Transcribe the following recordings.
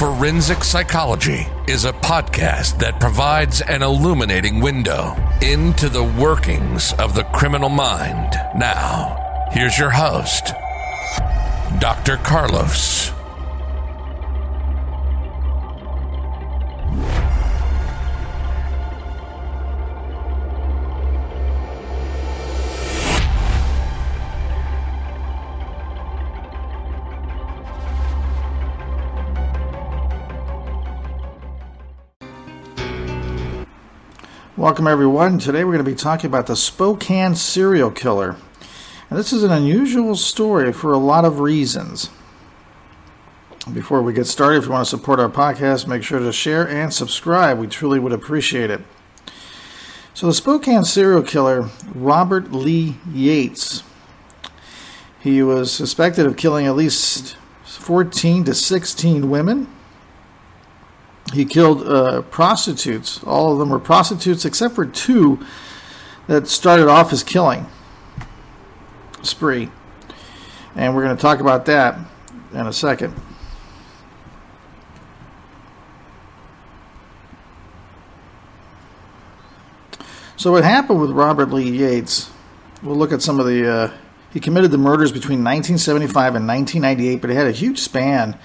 Forensic Psychology is a podcast that provides an illuminating window into the workings of the criminal mind. Now, here's your host, Dr. Carlos. Welcome, everyone. Today we're going to be talking about the Spokane serial killer. And this is an unusual story for a lot of reasons. Before we get started, if you want to support our podcast, make sure to share and subscribe. We truly would appreciate it. So, the Spokane serial killer, Robert Lee Yates, he was suspected of killing at least 14 to 16 women he killed uh, prostitutes. All of them were prostitutes except for two that started off his killing spree. And we're going to talk about that in a second. So, what happened with Robert Lee Yates? We'll look at some of the. Uh, he committed the murders between 1975 and 1998, but he had a huge span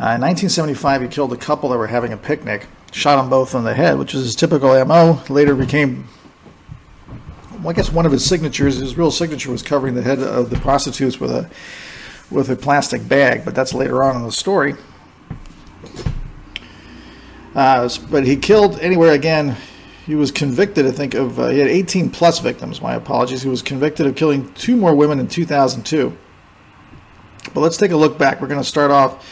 uh, in 1975, he killed a couple that were having a picnic, shot them both in the head, which is his typical MO. Later became, well, I guess one of his signatures, his real signature was covering the head of the prostitutes with a with a plastic bag, but that's later on in the story. Uh, but he killed anywhere again. He was convicted, I think, of uh, he had 18 plus victims. My apologies. He was convicted of killing two more women in 2002. But let's take a look back. We're going to start off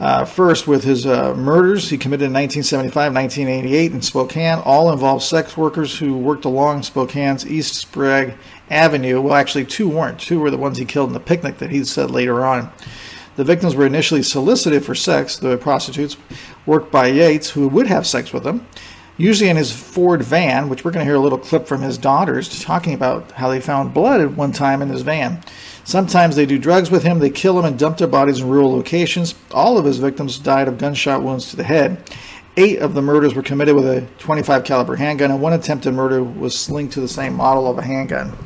uh, first, with his uh, murders he committed in 1975 1988 in Spokane, all involved sex workers who worked along Spokane's East Sprague Avenue. Well, actually, two weren't. Two were the ones he killed in the picnic that he said later on. The victims were initially solicited for sex. The prostitutes worked by Yates, who would have sex with them, usually in his Ford van, which we're going to hear a little clip from his daughters talking about how they found blood at one time in his van. Sometimes they do drugs with him, they kill him and dump their bodies in rural locations. All of his victims died of gunshot wounds to the head. Eight of the murders were committed with a 25 caliber handgun, and one attempted murder was linked to the same model of a handgun.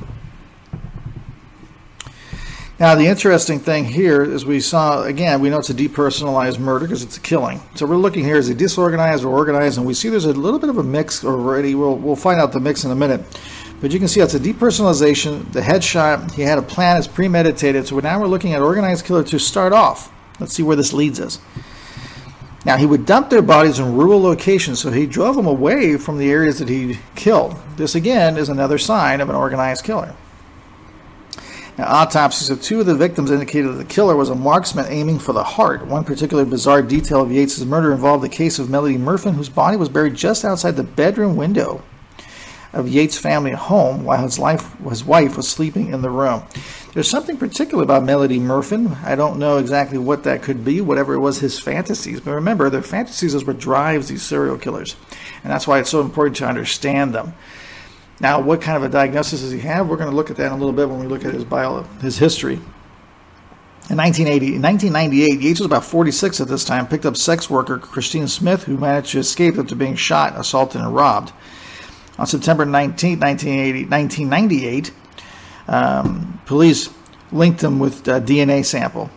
Now, the interesting thing here is we saw, again, we know it's a depersonalized murder because it's a killing. So we're looking here, is it disorganized or organized? And we see there's a little bit of a mix already. We'll, we'll find out the mix in a minute. But you can see it's a depersonalization. The headshot, he had a plan, it's premeditated. So now we're looking at organized killer to start off. Let's see where this leads us. Now, he would dump their bodies in rural locations, so he drove them away from the areas that he killed. This, again, is another sign of an organized killer. Now, autopsies of two of the victims indicated that the killer was a marksman aiming for the heart. One particular bizarre detail of Yates' murder involved the case of Melody Murfin, whose body was buried just outside the bedroom window of Yates' family home while his, life, his wife was sleeping in the room. There's something particular about Melody Murfin. I don't know exactly what that could be, whatever it was his fantasies. But remember, their fantasies is what drives these serial killers. And that's why it's so important to understand them. Now, what kind of a diagnosis does he have? We're going to look at that in a little bit when we look at his bio, his history. In 1980, in 1998, Yates was about 46 at this time, picked up sex worker Christine Smith, who managed to escape after being shot, assaulted, and robbed. On September 19, 1998, um, police linked him with a DNA sample.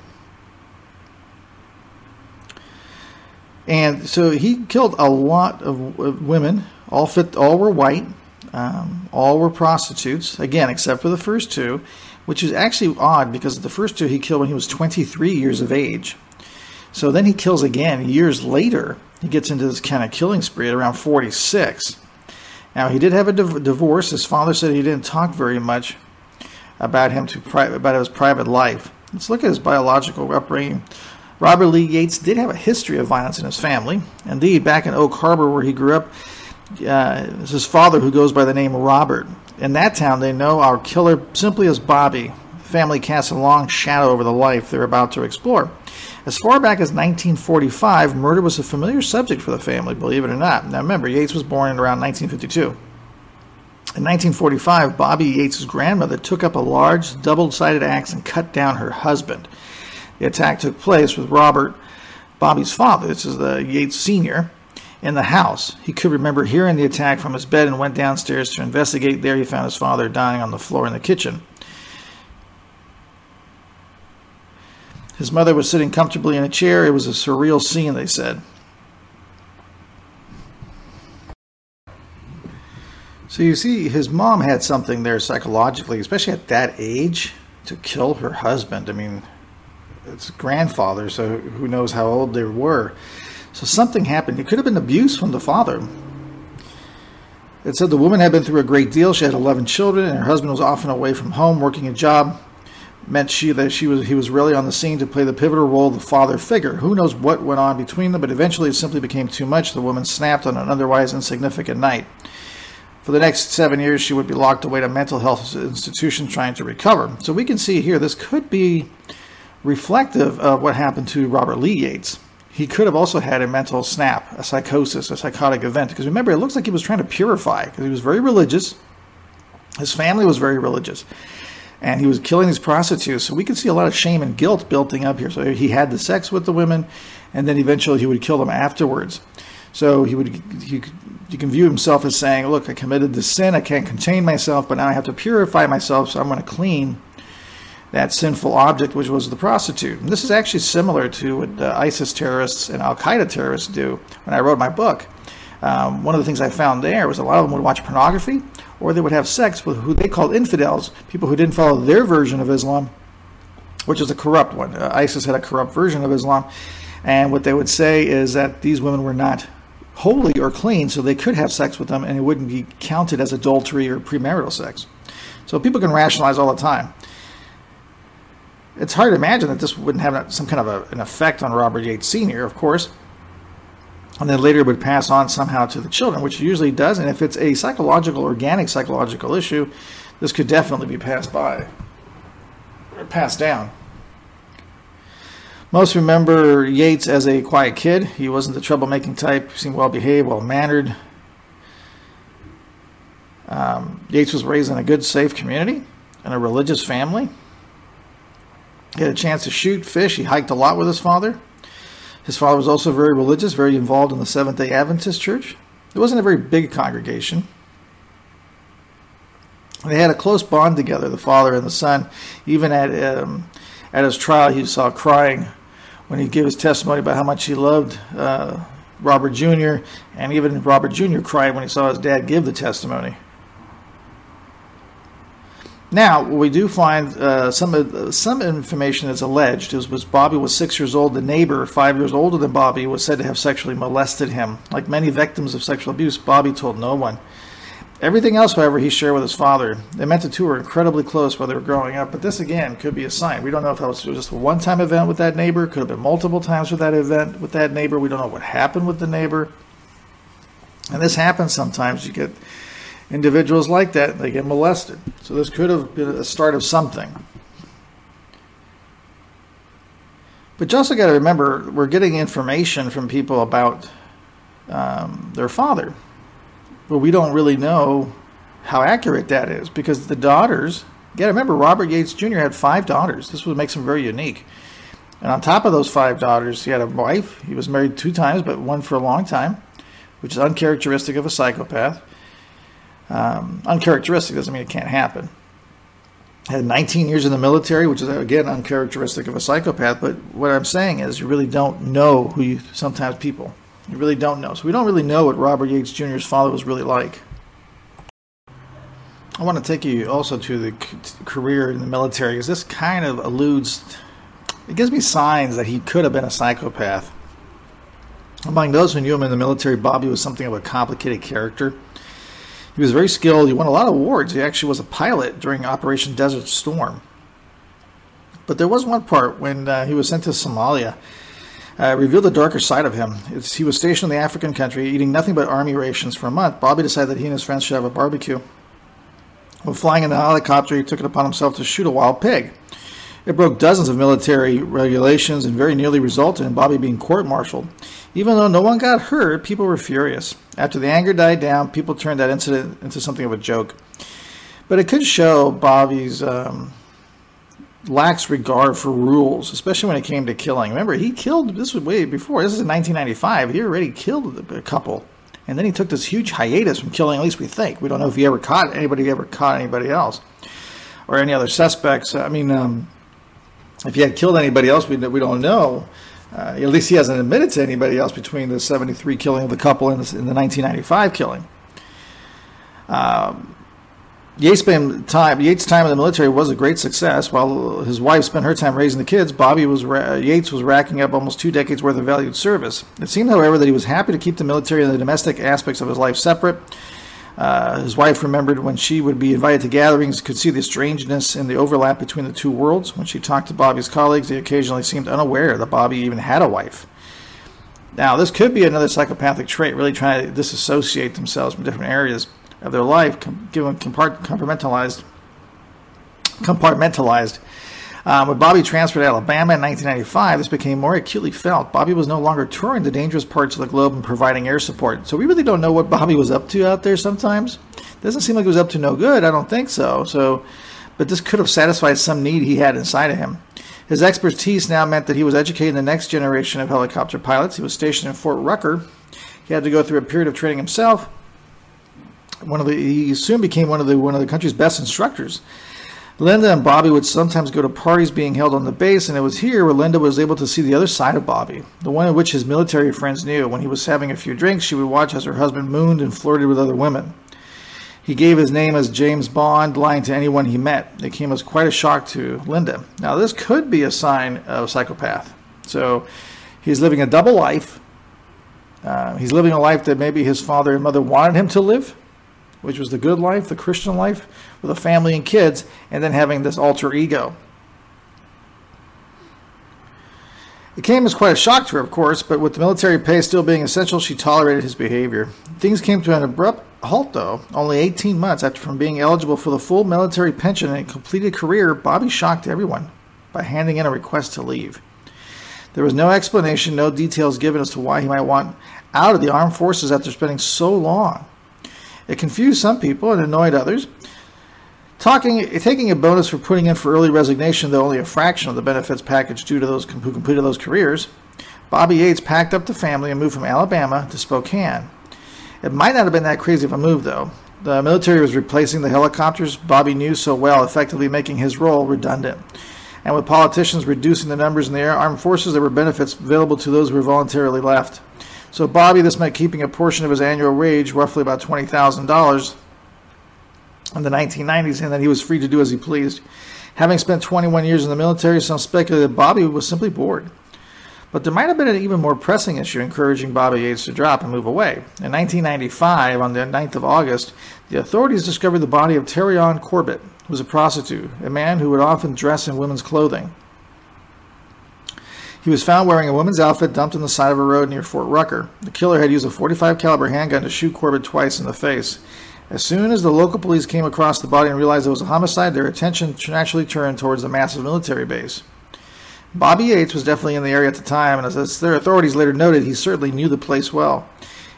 And so he killed a lot of women. All fit, all were white. Um, all were prostitutes. Again, except for the first two, which is actually odd because the first two he killed when he was 23 years of age. So then he kills again years later. He gets into this kind of killing spree at around 46. Now he did have a div- divorce. His father said he didn't talk very much about him to pri- about his private life. Let's look at his biological upbringing. Robert Lee Yates did have a history of violence in his family. Indeed, back in Oak Harbor, where he grew up, uh, it's his father who goes by the name Robert. In that town, they know our killer simply as Bobby. The family casts a long shadow over the life they're about to explore. As far back as 1945, murder was a familiar subject for the family, believe it or not. Now remember, Yates was born in around 1952. In 1945, Bobby Yates' grandmother took up a large double sided axe and cut down her husband. The attack took place with Robert, Bobby's father, this is the Yates Sr., in the house. He could remember hearing the attack from his bed and went downstairs to investigate. There, he found his father dying on the floor in the kitchen. His mother was sitting comfortably in a chair. It was a surreal scene, they said. So you see, his mom had something there psychologically, especially at that age, to kill her husband. I mean, it's grandfather, so who knows how old they were. So something happened. It could have been abuse from the father. It said the woman had been through a great deal. She had 11 children, and her husband was often away from home working a job. Meant she that she was he was really on the scene to play the pivotal role of the father figure. Who knows what went on between them, but eventually it simply became too much. The woman snapped on an otherwise insignificant night. For the next seven years, she would be locked away to mental health institutions trying to recover. So we can see here this could be reflective of what happened to Robert Lee Yates. He could have also had a mental snap, a psychosis, a psychotic event. Because remember, it looks like he was trying to purify, because he was very religious. His family was very religious. And he was killing these prostitutes. So we can see a lot of shame and guilt building up here. So he had the sex with the women, and then eventually he would kill them afterwards. So he would he, you can view himself as saying, "Look, I committed this sin. I can't contain myself, but now I have to purify myself. So I'm going to clean that sinful object, which was the prostitute." And this is actually similar to what uh, ISIS terrorists and Al Qaeda terrorists do. When I wrote my book, um, one of the things I found there was a lot of them would watch pornography, or they would have sex with who they called infidels, people who didn't follow their version of Islam, which is a corrupt one. Uh, ISIS had a corrupt version of Islam. And what they would say is that these women were not holy or clean, so they could have sex with them and it wouldn't be counted as adultery or premarital sex. So people can rationalize all the time. It's hard to imagine that this wouldn't have some kind of a, an effect on Robert Yates Sr., of course, and then later would pass on somehow to the children, which usually does. And if it's a psychological, organic psychological issue, this could definitely be passed by or passed down. Most remember Yates as a quiet kid. He wasn't the troublemaking type, he seemed well behaved, well mannered. Um, Yates was raised in a good, safe community in a religious family. He had a chance to shoot, fish. He hiked a lot with his father. His father was also very religious, very involved in the Seventh day Adventist church. It wasn't a very big congregation. They had a close bond together, the father and the son. Even at, um, at his trial, he saw crying when he gave his testimony about how much he loved uh, Robert Jr., and even Robert Jr. cried when he saw his dad give the testimony. Now, we do find uh, some some information that's alleged is was Bobby was six years old. The neighbor, five years older than Bobby, was said to have sexually molested him. Like many victims of sexual abuse, Bobby told no one. Everything else, however, he shared with his father. They meant the two were incredibly close while they were growing up, but this again could be a sign. We don't know if that was just a one time event with that neighbor, could have been multiple times with that event with that neighbor. We don't know what happened with the neighbor. And this happens sometimes. You get individuals like that, they get molested. So this could have been a start of something. But you also got to remember, we're getting information from people about um, their father but we don't really know how accurate that is because the daughters, to remember, Robert Yates Jr. had five daughters. This would make him very unique. And on top of those five daughters, he had a wife. He was married two times, but one for a long time, which is uncharacteristic of a psychopath. Um, uncharacteristic doesn't mean it can't happen. I Had 19 years in the military, which is again uncharacteristic of a psychopath. But what I'm saying is, you really don't know who you sometimes people you really don't know. So we don't really know what Robert Yates Jr.'s father was really like. I want to take you also to the career in the military because this kind of alludes, it gives me signs that he could have been a psychopath. Among those who knew him in the military, Bobby was something of a complicated character. He was very skilled. He won a lot of awards. He actually was a pilot during Operation Desert Storm. But there was one part when uh, he was sent to Somalia uh, revealed the darker side of him. It's, he was stationed in the African country, eating nothing but army rations for a month. Bobby decided that he and his friends should have a barbecue. When flying in the helicopter, he took it upon himself to shoot a wild pig. It broke dozens of military regulations and very nearly resulted in Bobby being court martialed. Even though no one got hurt, people were furious. After the anger died down, people turned that incident into something of a joke. But it could show Bobby's um, lax regard for rules, especially when it came to killing. Remember, he killed, this was way before, this is in 1995, he already killed a couple. And then he took this huge hiatus from killing, at least we think. We don't know if he ever caught anybody, ever caught anybody else or any other suspects. I mean, um, if he had killed anybody else, we, we don't know. Uh, at least he hasn't admitted to anybody else between the 73 killing of the couple and the, and the 1995 killing. Um, Yates time. Yates' time in the military was a great success. While his wife spent her time raising the kids, Bobby was Yates was racking up almost two decades worth of valued service. It seemed, however, that he was happy to keep the military and the domestic aspects of his life separate. Uh, his wife remembered when she would be invited to gatherings, could see the strangeness and the overlap between the two worlds. When she talked to Bobby's colleagues, they occasionally seemed unaware that Bobby even had a wife. Now, this could be another psychopathic trait, really trying to disassociate themselves from different areas of their life, given compartmentalized. Compartmentalized. Um, when Bobby transferred to Alabama in 1995, this became more acutely felt. Bobby was no longer touring the dangerous parts of the globe and providing air support. So we really don't know what Bobby was up to out there sometimes. Doesn't seem like he was up to no good. I don't think so. So, but this could have satisfied some need he had inside of him. His expertise now meant that he was educating the next generation of helicopter pilots. He was stationed in Fort Rucker. He had to go through a period of training himself. One of the he soon became one of the one of the country's best instructors. Linda and Bobby would sometimes go to parties being held on the base, and it was here where Linda was able to see the other side of Bobby, the one in which his military friends knew. When he was having a few drinks, she would watch as her husband mooned and flirted with other women. He gave his name as James Bond, lying to anyone he met. It came as quite a shock to Linda. Now, this could be a sign of a psychopath. So, he's living a double life. Uh, he's living a life that maybe his father and mother wanted him to live which was the good life, the Christian life, with a family and kids, and then having this alter ego. It came as quite a shock to her, of course, but with the military pay still being essential, she tolerated his behavior. Things came to an abrupt halt, though. Only 18 months after from being eligible for the full military pension and a completed career, Bobby shocked everyone by handing in a request to leave. There was no explanation, no details given as to why he might want out of the armed forces after spending so long. It confused some people and annoyed others. Talking, taking a bonus for putting in for early resignation, though only a fraction of the benefits package due to those who completed those careers, Bobby Yates packed up the family and moved from Alabama to Spokane. It might not have been that crazy of a move, though. The military was replacing the helicopters Bobby knew so well, effectively making his role redundant. And with politicians reducing the numbers in the armed forces, there were benefits available to those who were voluntarily left. So Bobby, this meant keeping a portion of his annual wage, roughly about twenty thousand dollars, in the 1990s, and that he was free to do as he pleased. Having spent 21 years in the military, some speculate that Bobby was simply bored. But there might have been an even more pressing issue encouraging Bobby Yates to drop and move away. In 1995, on the 9th of August, the authorities discovered the body of Terrion Corbett, who was a prostitute, a man who would often dress in women's clothing. He was found wearing a woman's outfit dumped on the side of a road near Fort Rucker. The killer had used a 45 caliber handgun to shoot Corbett twice in the face. As soon as the local police came across the body and realized it was a homicide, their attention naturally turned towards the massive military base. Bobby Yates was definitely in the area at the time, and as their authorities later noted, he certainly knew the place well.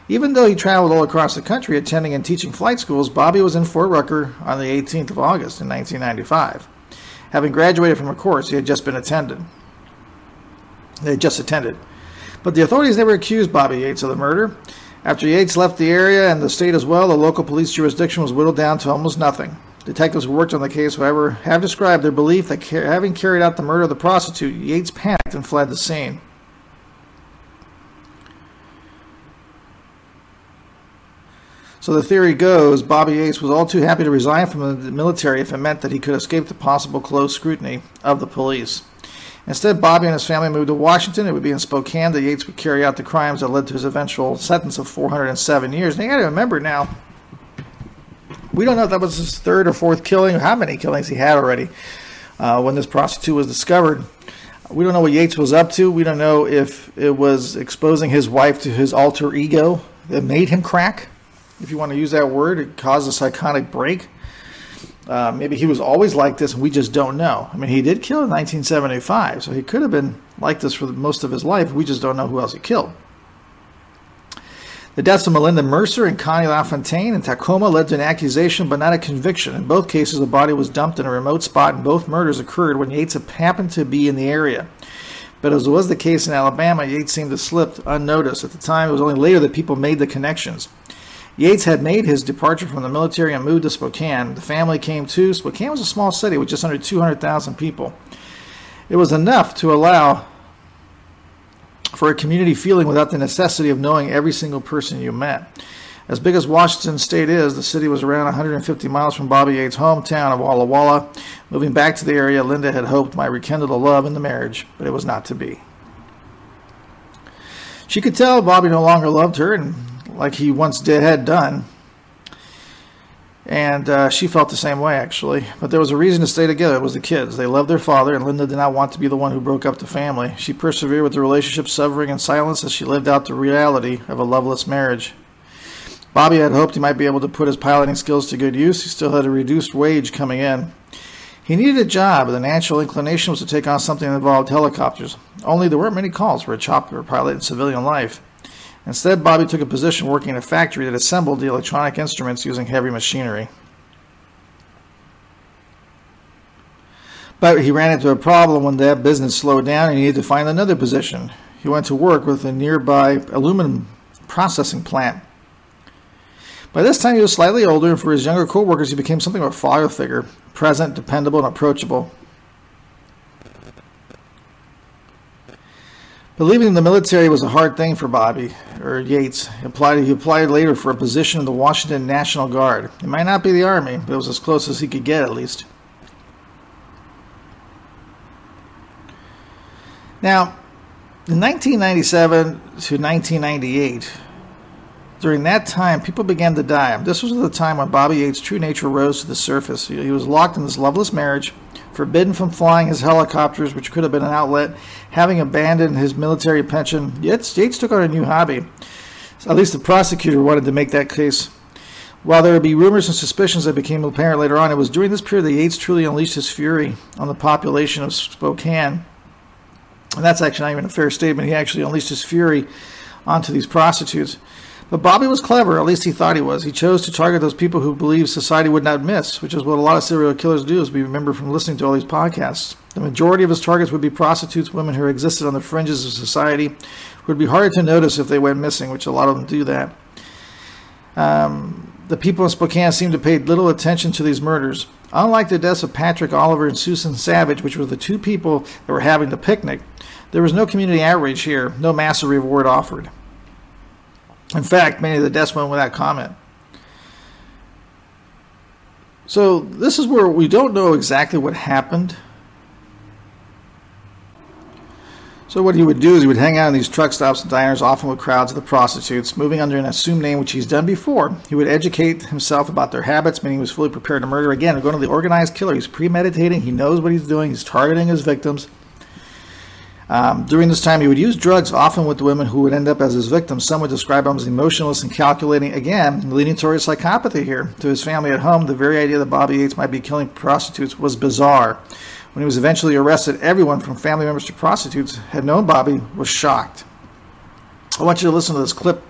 Even though he traveled all across the country attending and teaching flight schools, Bobby was in Fort Rucker on the 18th of August in 1995, having graduated from a course he had just been attended they had just attended. But the authorities never accused Bobby Yates of the murder. After Yates left the area and the state as well, the local police jurisdiction was whittled down to almost nothing. Detectives who worked on the case, however, have described their belief that having carried out the murder of the prostitute, Yates panicked and fled the scene. So the theory goes Bobby Yates was all too happy to resign from the military if it meant that he could escape the possible close scrutiny of the police. Instead, Bobby and his family moved to Washington. It would be in Spokane that Yates would carry out the crimes that led to his eventual sentence of 407 years. And you got to remember now, we don't know if that was his third or fourth killing or how many killings he had already uh, when this prostitute was discovered. We don't know what Yates was up to. We don't know if it was exposing his wife to his alter ego that made him crack. If you want to use that word, it caused a psychotic break. Uh, maybe he was always like this and we just don't know. I mean, he did kill in 1975, so he could have been like this for most of his life. We just don't know who else he killed. The deaths of Melinda Mercer and Connie LaFontaine in Tacoma led to an accusation but not a conviction. In both cases, the body was dumped in a remote spot, and both murders occurred when Yates happened to be in the area. But as was the case in Alabama, Yates seemed to slip unnoticed. At the time, it was only later that people made the connections. Yates had made his departure from the military and moved to Spokane. The family came too. Spokane was a small city with just under 200,000 people. It was enough to allow for a community feeling without the necessity of knowing every single person you met. As big as Washington State is, the city was around 150 miles from Bobby Yates' hometown of Walla Walla. Moving back to the area, Linda had hoped might rekindle the love in the marriage, but it was not to be. She could tell Bobby no longer loved her, and like he once did, had done, and uh, she felt the same way, actually. But there was a reason to stay together. It was the kids. They loved their father, and Linda did not want to be the one who broke up the family. She persevered with the relationship, suffering in silence as she lived out the reality of a loveless marriage. Bobby had hoped he might be able to put his piloting skills to good use. He still had a reduced wage coming in. He needed a job, and the natural inclination was to take on something that involved helicopters. Only there weren't many calls for a chopper pilot in civilian life. Instead, Bobby took a position working in a factory that assembled the electronic instruments using heavy machinery. But he ran into a problem when that business slowed down and he needed to find another position. He went to work with a nearby aluminum processing plant. By this time, he was slightly older, and for his younger co workers, he became something of a father figure present, dependable, and approachable. But leaving the military was a hard thing for Bobby, or Yates. He applied, he applied later for a position in the Washington National Guard. It might not be the Army, but it was as close as he could get at least. Now, in 1997 to 1998, during that time, people began to die. This was the time when Bobby Yates' true nature rose to the surface. He was locked in this loveless marriage forbidden from flying his helicopters, which could have been an outlet, having abandoned his military pension. Yates, Yates took on a new hobby. At least the prosecutor wanted to make that case. While there would be rumors and suspicions that became apparent later on, it was during this period that Yates truly unleashed his fury on the population of Spokane. And that's actually not even a fair statement. He actually unleashed his fury onto these prostitutes. But Bobby was clever, at least he thought he was. He chose to target those people who believed society would not miss, which is what a lot of serial killers do, as we remember from listening to all these podcasts. The majority of his targets would be prostitutes, women who existed on the fringes of society, who would be harder to notice if they went missing, which a lot of them do that. Um, the people in Spokane seemed to pay little attention to these murders. Unlike the deaths of Patrick Oliver and Susan Savage, which were the two people that were having the picnic, there was no community outrage here, no massive reward offered. In fact, many of the deaths went without comment. So this is where we don't know exactly what happened. So what he would do is he would hang out in these truck stops and diners, often with crowds of the prostitutes, moving under an assumed name, which he's done before. He would educate himself about their habits, meaning he was fully prepared to murder. Again, going to the organized killer. He's premeditating. He knows what he's doing. He's targeting his victims. Um, during this time, he would use drugs, often with women who would end up as his victims. Some would describe him as emotionless and calculating, again, leading towards psychopathy here. To his family at home, the very idea that Bobby Yates might be killing prostitutes was bizarre. When he was eventually arrested, everyone from family members to prostitutes had known Bobby was shocked. I want you to listen to this clip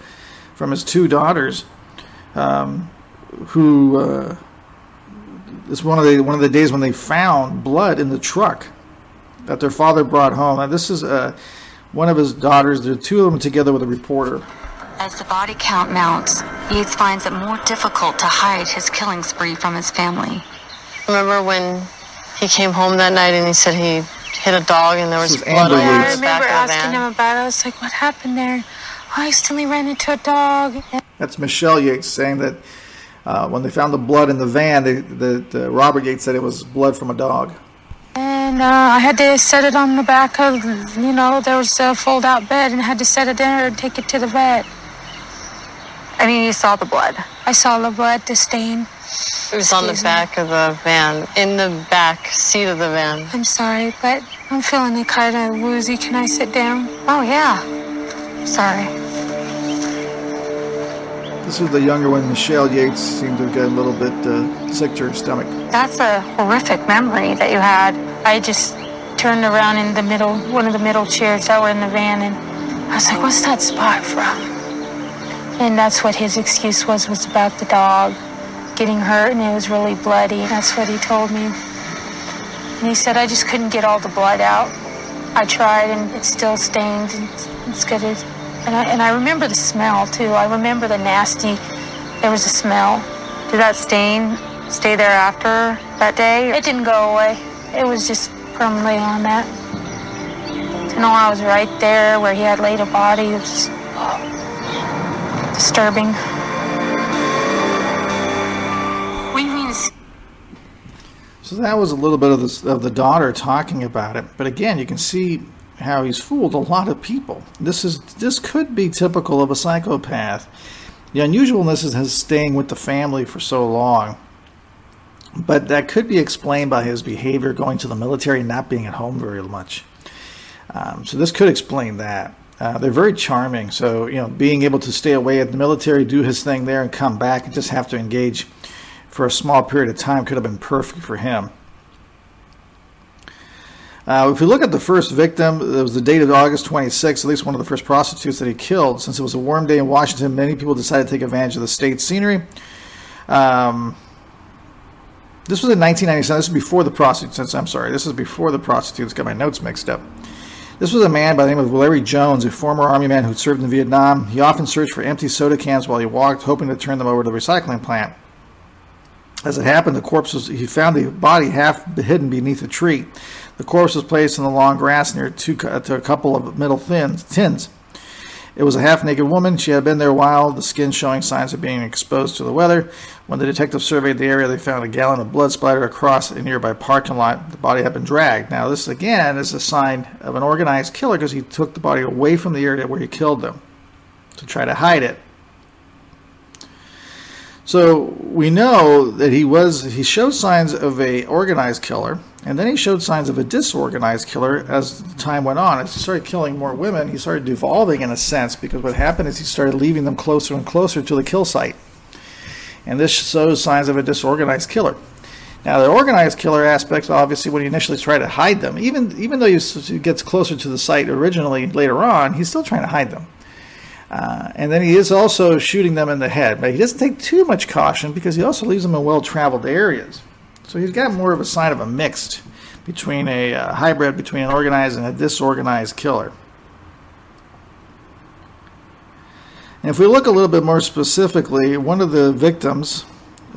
from his two daughters, um, who uh, this one of the one of the days when they found blood in the truck that their father brought home. And this is uh, one of his daughters. There are two of them together with a reporter. As the body count mounts, Yates finds it more difficult to hide his killing spree from his family. Remember when he came home that night and he said he hit a dog and there was blood on I remember asking him about it. I was like, what happened there? Oh, I accidentally ran into a dog. That's Michelle Yates saying that uh, when they found the blood in the van, they, the, the Robert Yates said it was blood from a dog. And uh, I had to set it on the back of, you know, there was a fold out bed and I had to set it there and take it to the vet. I mean, you saw the blood. I saw the blood, the stain. It was on the me. back of the van, in the back seat of the van. I'm sorry, but I'm feeling kind of woozy. Can I sit down? Oh, yeah. Sorry. This is the younger one, Michelle Yates, seemed to get a little bit uh, sick to her stomach. That's a horrific memory that you had. I just turned around in the middle, one of the middle chairs that were in the van, and I was like, "What's that spot from?" And that's what his excuse was was about the dog getting hurt, and it was really bloody. That's what he told me. And he said I just couldn't get all the blood out. I tried, and it still stained and it's, it's good. And I, and I remember the smell too. I remember the nasty. There was a smell. Did that stain stay there after that day? It didn't go away. It was just permanently on that. To know I was right there where he had laid a body it was just, oh, disturbing. What do you mean? So that was a little bit of the, of the daughter talking about it. But again, you can see how he's fooled a lot of people. This is this could be typical of a psychopath. The unusualness is his staying with the family for so long. But that could be explained by his behavior going to the military and not being at home very much. Um, so this could explain that. Uh, they're very charming. So you know, being able to stay away at the military, do his thing there, and come back and just have to engage for a small period of time could have been perfect for him. Uh, if we look at the first victim, it was the date of August 26th, at least one of the first prostitutes that he killed. Since it was a warm day in Washington, many people decided to take advantage of the state scenery. Um, this was in 1997. This is before the prostitutes. I'm sorry. This is before the prostitutes. Got my notes mixed up. This was a man by the name of Larry Jones, a former Army man who served in Vietnam. He often searched for empty soda cans while he walked, hoping to turn them over to the recycling plant. As it happened, the corpse was, he found the body half hidden beneath a tree. The corpse was placed in the long grass near two, uh, to a couple of metal thins, tins. It was a half naked woman. She had been there a while, the skin showing signs of being exposed to the weather. When the detectives surveyed the area, they found a gallon of blood splattered across a nearby parking lot. The body had been dragged. Now, this again is a sign of an organized killer because he took the body away from the area where he killed them to try to hide it. So we know that he was he showed signs of a organized killer, and then he showed signs of a disorganized killer as time went on. As he started killing more women, he started devolving in a sense because what happened is he started leaving them closer and closer to the kill site. And this shows signs of a disorganized killer. Now, the organized killer aspects, obviously, when he initially tried to hide them, even even though he gets closer to the site originally later on, he's still trying to hide them. Uh, and then he is also shooting them in the head, but he doesn't take too much caution because he also leaves them in well-traveled areas. So he's got more of a sign of a mixed between a uh, hybrid between an organized and a disorganized killer. And if we look a little bit more specifically, one of the victims,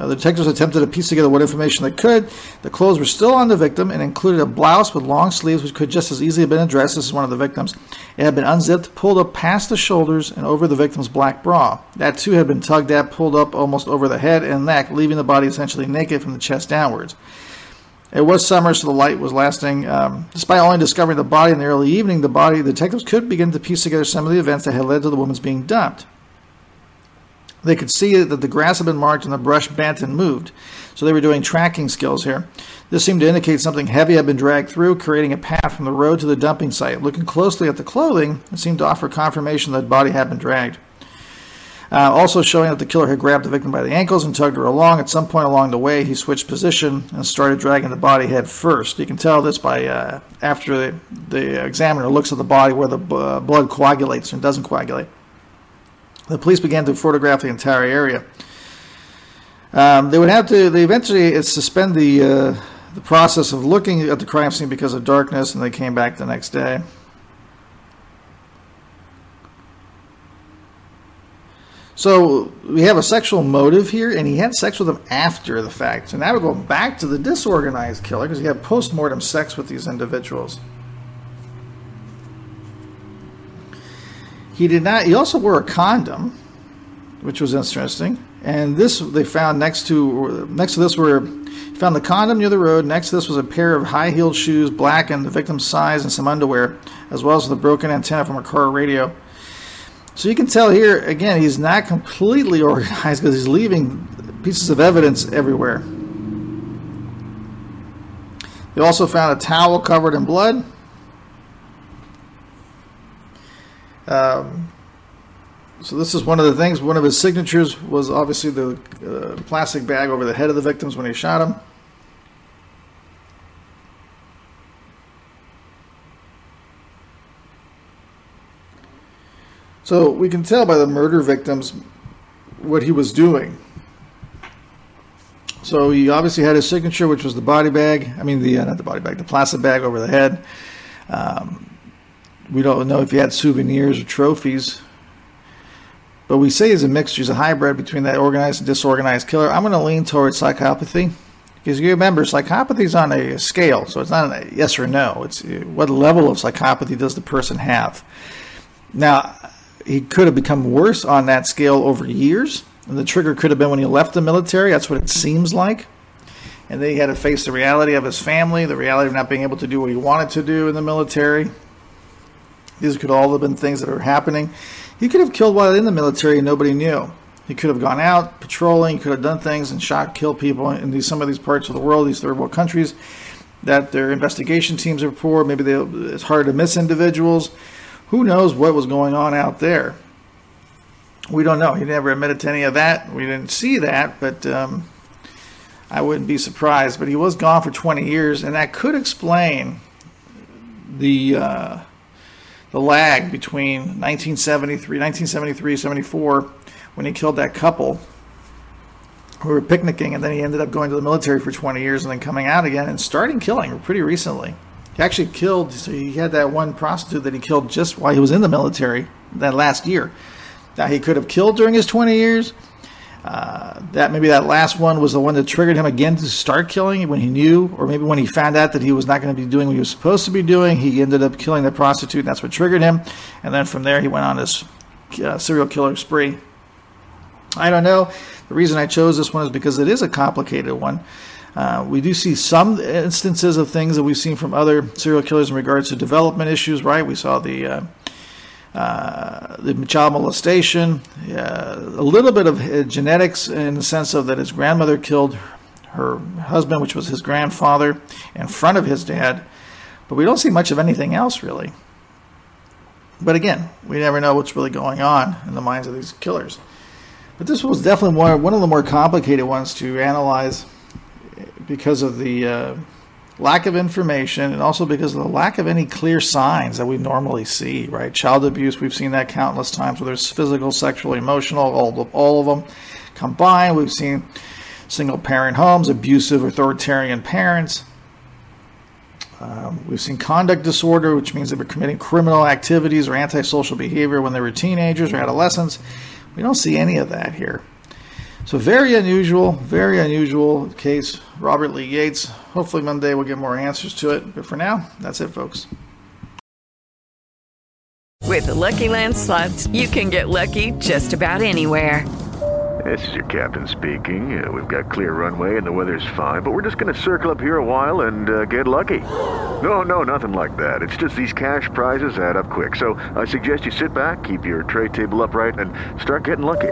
uh, the detectives attempted to piece together what information they could. The clothes were still on the victim and included a blouse with long sleeves, which could just as easily have been a dress. This is one of the victims. It had been unzipped, pulled up past the shoulders, and over the victim's black bra. That too had been tugged at, pulled up almost over the head and neck, leaving the body essentially naked from the chest downwards. It was summer, so the light was lasting. Um, despite only discovering the body in the early evening, the body the detectives could begin to piece together some of the events that had led to the woman's being dumped. They could see that the grass had been marked and the brush bent and moved. So they were doing tracking skills here. This seemed to indicate something heavy had been dragged through, creating a path from the road to the dumping site. Looking closely at the clothing, it seemed to offer confirmation that the body had been dragged. Uh, also showing that the killer had grabbed the victim by the ankles and tugged her along. At some point along the way, he switched position and started dragging the body head first. You can tell this by uh, after the, the examiner looks at the body where the uh, blood coagulates and doesn't coagulate. The police began to photograph the entire area. Um, they would have to. They eventually suspend the uh, the process of looking at the crime scene because of darkness, and they came back the next day. So we have a sexual motive here, and he had sex with them after the fact. So now we're going back to the disorganized killer because he had post-mortem sex with these individuals. He did not. He also wore a condom, which was interesting. And this they found next to next to this were found the condom near the road. Next to this was a pair of high-heeled shoes, black and the victim's size, and some underwear, as well as the broken antenna from a car radio. So you can tell here again he's not completely organized because he's leaving pieces of evidence everywhere. They also found a towel covered in blood. Um, so this is one of the things. One of his signatures was obviously the uh, plastic bag over the head of the victims when he shot them. So we can tell by the murder victims what he was doing. So he obviously had his signature, which was the body bag. I mean, the uh, not the body bag, the plastic bag over the head. Um, we don't know if he had souvenirs or trophies, but we say he's a mixture, he's a hybrid between that organized and disorganized killer. I'm going to lean towards psychopathy because you remember psychopathy is on a scale, so it's not a yes or no. It's what level of psychopathy does the person have. Now, he could have become worse on that scale over years. And the trigger could have been when he left the military. That's what it seems like. And then he had to face the reality of his family, the reality of not being able to do what he wanted to do in the military. These could all have been things that are happening. He could have killed while in the military and nobody knew. He could have gone out patrolling, could have done things and shot, killed people in these, some of these parts of the world, these third world countries, that their investigation teams are poor. Maybe they, it's hard to miss individuals who knows what was going on out there? We don't know. He never admitted to any of that. We didn't see that, but um, I wouldn't be surprised. But he was gone for 20 years, and that could explain the uh, the lag between 1973, 1973, 74, when he killed that couple who were picnicking, and then he ended up going to the military for 20 years and then coming out again and starting killing pretty recently. He actually killed. So he had that one prostitute that he killed just while he was in the military that last year. That he could have killed during his 20 years. Uh, that maybe that last one was the one that triggered him again to start killing when he knew, or maybe when he found out that he was not going to be doing what he was supposed to be doing, he ended up killing the prostitute. That's what triggered him, and then from there he went on this uh, serial killer spree. I don't know. The reason I chose this one is because it is a complicated one. Uh, we do see some instances of things that we've seen from other serial killers in regards to development issues, right? We saw the uh, the child molestation, uh, a little bit of genetics in the sense of that his grandmother killed her husband, which was his grandfather, in front of his dad, but we don't see much of anything else really. But again, we never know what's really going on in the minds of these killers. But this was definitely one of the more complicated ones to analyze because of the uh, lack of information and also because of the lack of any clear signs that we normally see, right? Child abuse, we've seen that countless times, whether it's physical, sexual, emotional, all of, all of them combined. We've seen single parent homes, abusive authoritarian parents. Um, we've seen conduct disorder, which means they were committing criminal activities or antisocial behavior when they were teenagers or adolescents. We don't see any of that here. So very unusual, very unusual case. Robert Lee Yates. Hopefully Monday we'll get more answers to it. But for now, that's it, folks. With the Lucky Land slots, you can get lucky just about anywhere. This is your captain speaking. Uh, we've got clear runway and the weather's fine, but we're just going to circle up here a while and uh, get lucky. No, no, nothing like that. It's just these cash prizes add up quick. So I suggest you sit back, keep your tray table upright, and start getting lucky.